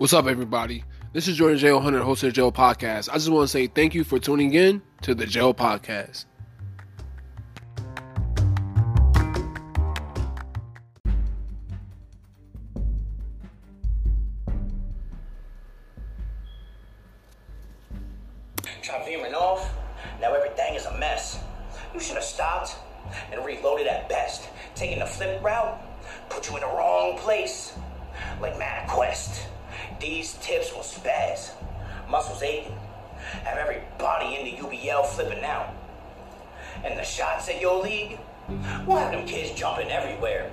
What's up, everybody? This is Jordan Jail Hunter, host of the Jail Podcast. I just want to say thank you for tuning in to the Jail Podcast. Try veering off. Now everything is a mess. You should have stopped and reloaded at best. Taking the flip route put you in the wrong place. Like MapQuest. These tips will spaz. Muscles aching. Have everybody in the UBL flipping out. And the shots at your league We'll have them kids jumping everywhere.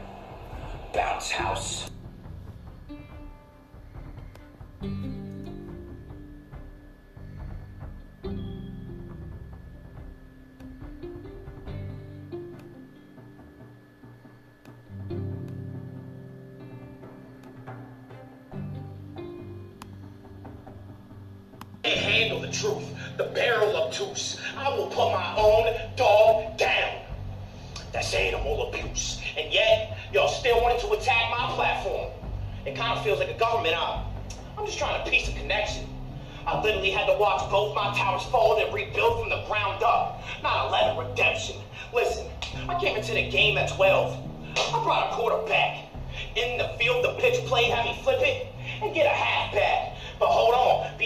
Bounce house. The truth, the barrel obtuse. I will put my own dog down. That's animal abuse. And yet, y'all still wanted to attack my platform. It kind of feels like a government out. I'm just trying to piece a connection. I literally had to watch both my towers fall and rebuild from the ground up. Not 11 redemption. Listen, I came into the game at 12. I brought a quarterback. In the field, the pitch play, have me flip it, and get a halfback. But hold on,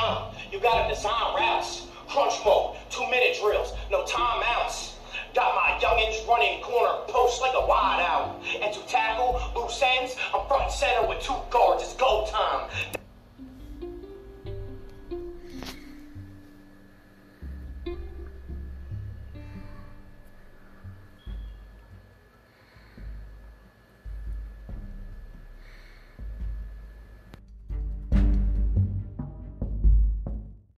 time. You gotta design routes, crunch mode, two minute drills, no timeouts. Got my youngins running corner post like a wide out. And to tackle loose ends, I'm front center with two guards, it's go.